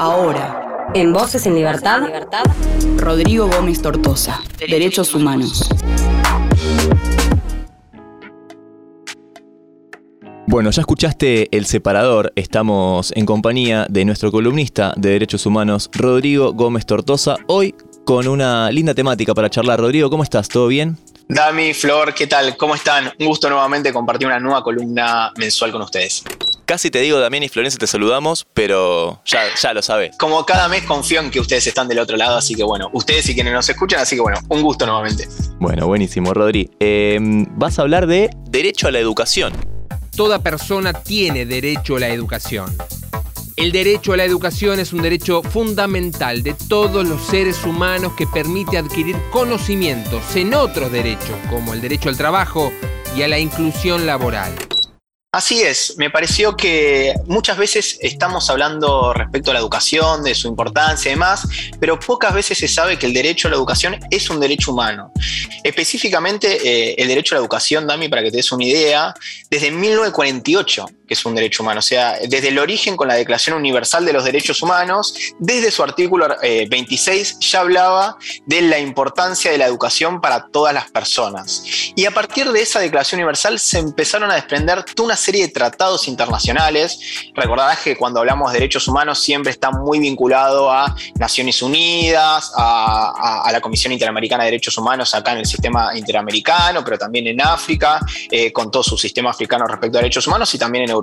Ahora, en Voces en Libertad, Rodrigo Gómez Tortosa, Derechos Humanos. Bueno, ya escuchaste El Separador, estamos en compañía de nuestro columnista de Derechos Humanos, Rodrigo Gómez Tortosa, hoy con una linda temática para charlar. Rodrigo, ¿cómo estás? ¿Todo bien? Dami, Flor, ¿qué tal? ¿Cómo están? Un gusto nuevamente compartir una nueva columna mensual con ustedes. Casi te digo, Damián y Florencia, te saludamos, pero ya, ya lo sabes. Como cada mes confío en que ustedes están del otro lado, así que bueno, ustedes y quienes nos escuchan, así que bueno, un gusto nuevamente. Bueno, buenísimo, Rodri. Em, vas a hablar de derecho a la educación. Toda persona tiene derecho a la educación. El derecho a la educación es un derecho fundamental de todos los seres humanos que permite adquirir conocimientos en otros derechos, como el derecho al trabajo y a la inclusión laboral. Así es, me pareció que muchas veces estamos hablando respecto a la educación, de su importancia y demás, pero pocas veces se sabe que el derecho a la educación es un derecho humano. Específicamente, eh, el derecho a la educación, Dami, para que te des una idea, desde 1948 que es un derecho humano. O sea, desde el origen con la Declaración Universal de los Derechos Humanos, desde su artículo 26 eh, ya hablaba de la importancia de la educación para todas las personas. Y a partir de esa Declaración Universal se empezaron a desprender toda una serie de tratados internacionales. Recordarás que cuando hablamos de derechos humanos siempre está muy vinculado a Naciones Unidas, a, la Comisión Interamericana de Derechos Humanos acá en el sistema interamericano, pero también en África, eh, con todo su sistema africano respecto a derechos humanos y también en Europa.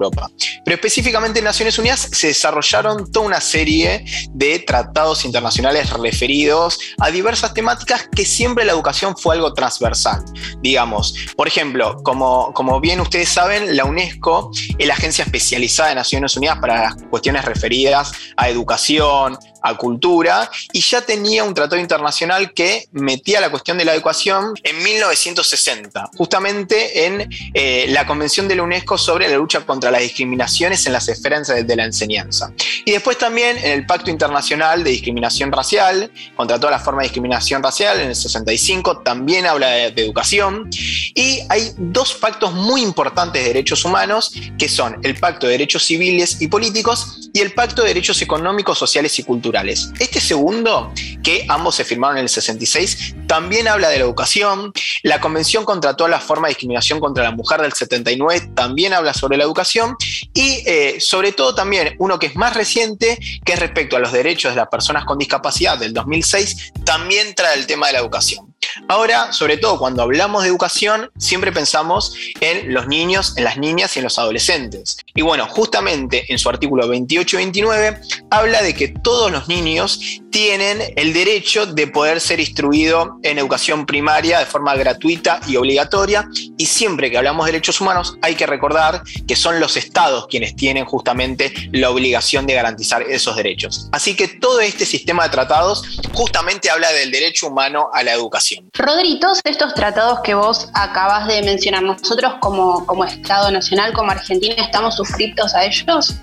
Pero específicamente en Naciones Unidas se desarrollaron toda una serie de tratados internacionales referidos a diversas temáticas que siempre la educación fue algo transversal. Digamos, por ejemplo, como, como bien ustedes saben, la UNESCO es la agencia especializada de Naciones Unidas para las cuestiones referidas a educación, a cultura, y ya tenía un tratado internacional que metía la cuestión de la educación en 1960, justamente en eh, la Convención de la UNESCO sobre la lucha contra las discriminaciones en las esferas de la enseñanza. Y después también en el Pacto Internacional de Discriminación Racial, contra todas las formas de discriminación racial, en el 65 también habla de, de educación. Y hay dos pactos muy importantes de derechos humanos, que son el Pacto de Derechos Civiles y Políticos y el Pacto de Derechos Económicos, Sociales y Culturales. Este segundo, que ambos se firmaron en el 66, también habla de la educación. La Convención contra todas las formas de discriminación contra la mujer del 79 también habla sobre la educación. Y eh, sobre todo también uno que es más reciente, que es respecto a los derechos de las personas con discapacidad del 2006, también trae el tema de la educación. Ahora, sobre todo cuando hablamos de educación, siempre pensamos en los niños, en las niñas y en los adolescentes. Y bueno, justamente en su artículo 28 y 29 habla de que todos los niños tienen el derecho de poder ser instruido en educación primaria de forma gratuita y obligatoria. Y siempre que hablamos de derechos humanos hay que recordar que son los estados quienes tienen justamente la obligación de garantizar esos derechos. Así que todo este sistema de tratados justamente habla del derecho humano a la educación. Rodri, todos estos tratados que vos acabas de mencionar, nosotros como, como Estado Nacional, como Argentina, ¿estamos suscriptos a ellos?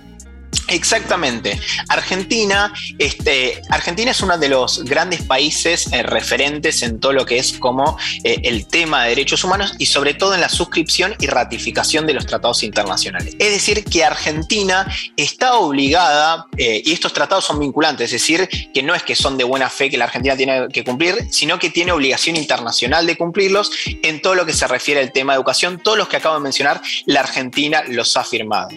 Exactamente. Argentina, este, Argentina es uno de los grandes países eh, referentes en todo lo que es como eh, el tema de derechos humanos y sobre todo en la suscripción y ratificación de los tratados internacionales. Es decir, que Argentina está obligada, eh, y estos tratados son vinculantes, es decir, que no es que son de buena fe que la Argentina tiene que cumplir, sino que tiene obligación internacional de cumplirlos en todo lo que se refiere al tema de educación. Todos los que acabo de mencionar, la Argentina los ha firmado.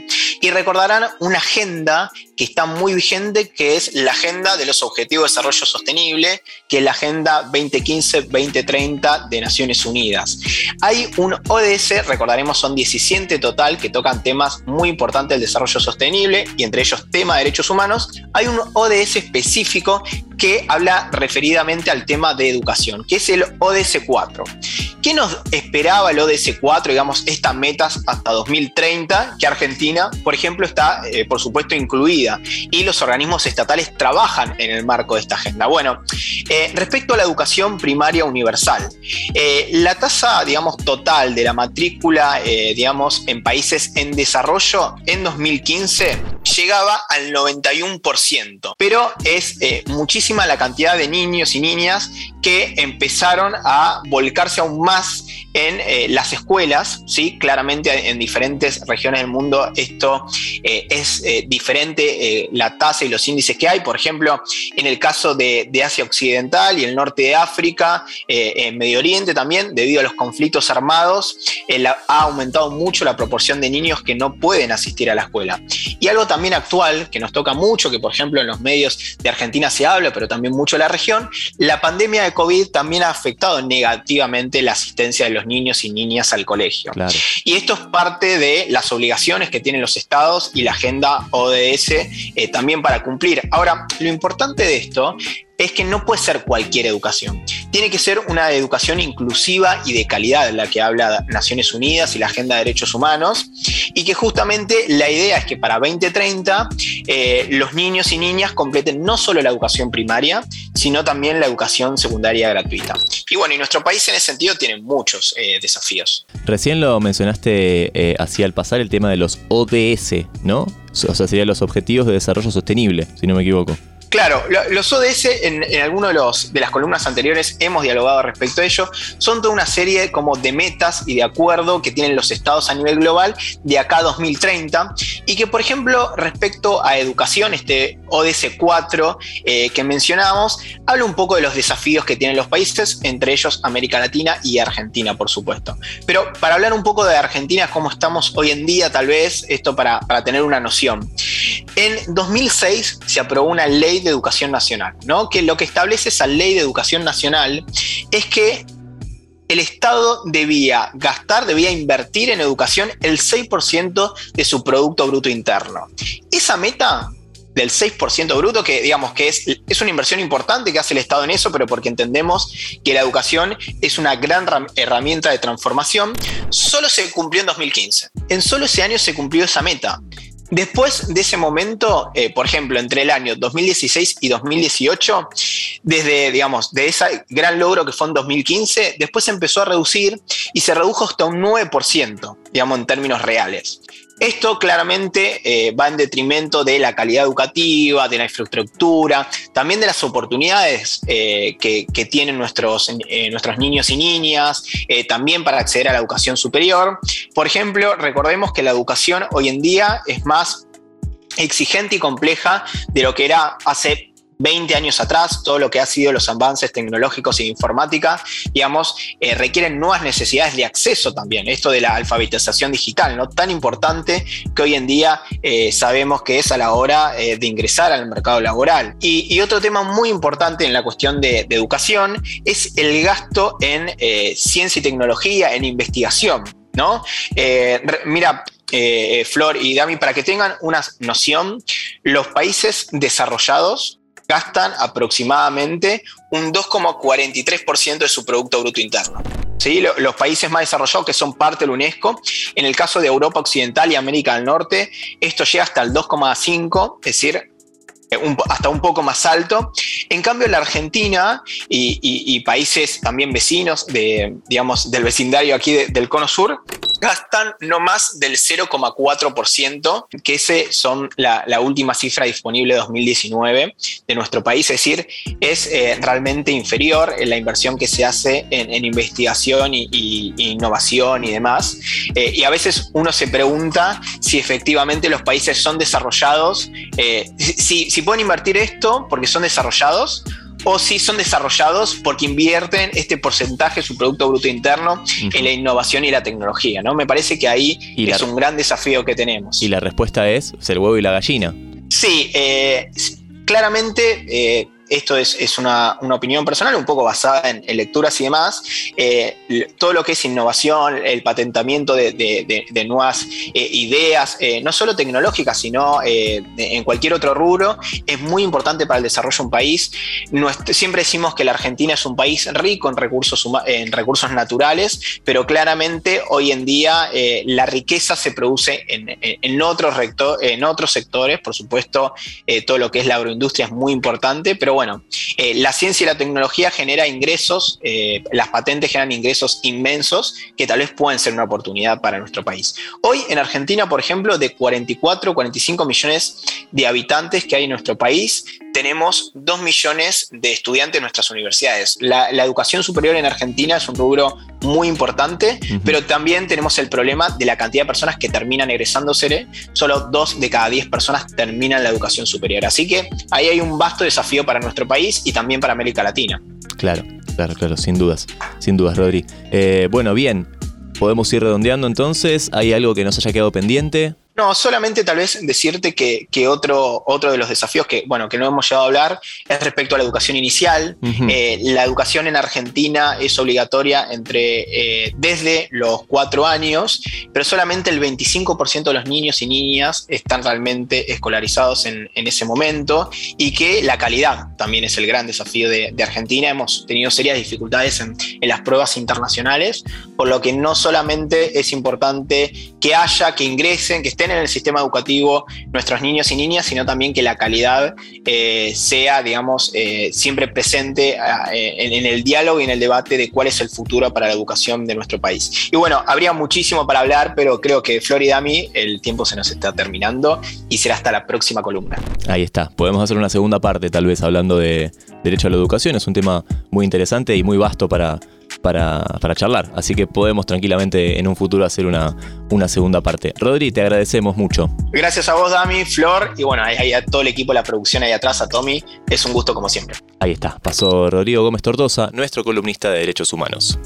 Y recordarán una agenda que está muy vigente, que es la Agenda de los Objetivos de Desarrollo Sostenible, que es la Agenda 2015-2030 de Naciones Unidas. Hay un ODS, recordaremos, son 17 total, que tocan temas muy importantes del desarrollo sostenible, y entre ellos tema de derechos humanos. Hay un ODS específico que habla referidamente al tema de educación, que es el ODS 4. ¿Qué nos esperaba el ODS 4, digamos, estas metas hasta 2030? Que Argentina, por ejemplo, está, eh, por supuesto, incluida y los organismos estatales trabajan en el marco de esta agenda. Bueno, eh, respecto a la educación primaria universal, eh, la tasa, digamos, total de la matrícula, digamos, en países en desarrollo en 2015 llegaba al 91%, pero es eh, muchísima la cantidad de niños y niñas que empezaron a volcarse aún más en eh, las escuelas, ¿sí? claramente en diferentes regiones del mundo esto eh, es diferente la tasa y los índices que hay, por ejemplo, en el caso de, Asia Occidental y el norte de África, en Medio Oriente también, debido a los conflictos armados, ha aumentado mucho la proporción de niños que no pueden asistir a la escuela. Y algo también actual, que nos toca mucho, que por ejemplo en los medios de Argentina se habla, pero también mucho en la región, la pandemia de COVID también ha afectado negativamente la asistencia de los niños y niñas al colegio. Y esto es parte de las obligaciones que tienen los estados y la agenda ODS eh, también para cumplir. Ahora, lo importante de esto es que no puede ser cualquier educación. Tiene que ser una educación inclusiva y de calidad, la que habla Naciones Unidas y la Agenda de Derechos Humanos, y que justamente la idea es que para 2030 eh, los niños y niñas completen no solo la educación primaria, sino también la educación secundaria gratuita. Y bueno, y nuestro país en ese sentido tiene muchos eh, desafíos. Recién lo mencionaste eh, al pasar el tema de los ODS, ¿no? O sea, serían los Objetivos de Desarrollo Sostenible, si no me equivoco. Claro, los ODS en, en de, las columnas anteriores hemos dialogado respecto a ello. Son toda una serie como de metas y de acuerdo que tienen los estados a nivel global de acá a 2030 y que, por ejemplo, respecto a educación, este ODS 4 eh, que mencionamos, habla un poco de los desafíos que tienen los países, entre ellos América Latina y Argentina, por supuesto. Pero para hablar un poco de Argentina, cómo estamos hoy en día, tal vez, esto para, para tener una noción. En 2006 se aprobó una ley de educación nacional, ¿no? que lo que establece esa ley de educación nacional es que el Estado debía gastar, debía invertir en educación el 6% de su Producto Bruto Interno. Esa meta del 6% bruto, que digamos que es, es una inversión importante que hace el Estado en eso, pero porque entendemos que la educación es una gran herramienta de transformación, solo se cumplió en 2015. En solo ese año se cumplió esa meta. Después de ese momento, eh, por ejemplo, entre el año 2016 y 2018, desde, digamos, de ese gran logro que fue en 2015, después se empezó a reducir y se redujo hasta un 9%, digamos, en términos reales. Esto claramente eh, va en detrimento de la calidad educativa, de la infraestructura, también de las oportunidades eh, que, tienen nuestros, eh, nuestros niños y niñas, también para acceder a la educación superior. Por ejemplo, recordemos que la educación hoy en día es más exigente y compleja de lo que era hace 20 años atrás, todo lo que ha sido los avances tecnológicos de informática, digamos, eh, requieren nuevas necesidades de acceso también. Esto de la alfabetización digital, ¿no? Tan importante que hoy en día eh, sabemos que es a la hora eh, de ingresar al mercado laboral. Y, otro tema muy importante en la cuestión de, educación es el gasto en ciencia y tecnología, en investigación, ¿no? mira, Flor y Dami, para que tengan una noción, los países desarrollados gastan aproximadamente un 2,43% de su Producto Bruto Interno. ¿Sí? Los países más desarrollados que son parte de la UNESCO, en el caso de Europa Occidental y América del Norte, esto llega hasta el 2,5, es decir, eh, hasta un poco más alto. En cambio, la Argentina y, países también vecinos de, digamos, del vecindario aquí del Cono Sur gastan no más del 0,4%, que ese son la, última cifra disponible de 2019 de nuestro país, es decir, es eh, realmente inferior en la inversión que se hace en, investigación y, innovación y demás. Eh, y a veces uno se pregunta si efectivamente los países son desarrollados, si, si pueden invertir esto porque son desarrollados o si son desarrollados porque invierten este porcentaje de su Producto Bruto Interno en la innovación y la tecnología. ¿no? Me parece que ahí es un gran desafío que tenemos. Y la respuesta es el huevo y la gallina. Sí, eh, claramente eh, esto es, una, opinión personal, un poco basada en, lecturas y demás, eh, todo lo que es innovación, el patentamiento de, nuevas eh, ideas, eh, no solo tecnológicas, sino en cualquier otro rubro, es muy importante para el desarrollo de un país. siempre decimos que la Argentina es un país rico en recursos, en recursos naturales, pero claramente hoy en día la riqueza se produce en, otros en otros sectores, por supuesto, todo lo que es la agroindustria es muy importante, pero bueno, eh, la ciencia y la tecnología genera ingresos, eh, las patentes generan ingresos inmensos que tal vez pueden ser una oportunidad para nuestro país. Hoy en Argentina, por ejemplo, de 44, 45 millones de habitantes que hay en nuestro país, tenemos 2 millones de estudiantes en nuestras universidades. La, educación superior en Argentina es un rubro muy importante, pero también tenemos el problema de la cantidad de personas que terminan egresándose. Solo 2 de cada 10 personas terminan la educación superior. Así que ahí hay un vasto desafío para nuestro país y también para América Latina. Claro, claro, claro, sin dudas, sin dudas, Rodri. Eh, bueno, bien, podemos ir redondeando entonces. ¿Hay algo que nos haya quedado pendiente? No, solamente tal vez decirte que, otro, otro de los desafíos que, bueno, que no hemos llegado a hablar es respecto a la educación inicial. Eh, la educación en Argentina es obligatoria entre, eh, desde los cuatro años, pero solamente el 25% de los niños y niñas están realmente escolarizados en, ese momento y que la calidad también es el gran desafío de, Argentina. Hemos tenido serias dificultades en, en las pruebas internacionales, por lo que no solamente es importante que haya, que ingresen, que estén en el sistema educativo nuestros niños y niñas, sino también que la calidad eh, sea, digamos, eh, siempre presente eh, en, el diálogo y en el debate de cuál es el futuro para la educación de nuestro país. Y bueno, habría muchísimo para hablar, pero creo que Floridami, el tiempo se nos está terminando y será hasta la próxima columna. Ahí está, podemos hacer una segunda parte tal vez hablando de derecho a la educación, es un tema muy interesante y muy vasto para para, charlar. Así que podemos tranquilamente en un futuro hacer una, una segunda parte. Rodri, te agradecemos mucho. Gracias a vos, Dami, Flor, y bueno, ahí a todo el equipo de la producción ahí atrás, a Tommy. Es un gusto como siempre. Ahí está, pasó Rodrigo Gómez Tortosa, nuestro columnista de Derechos Humanos.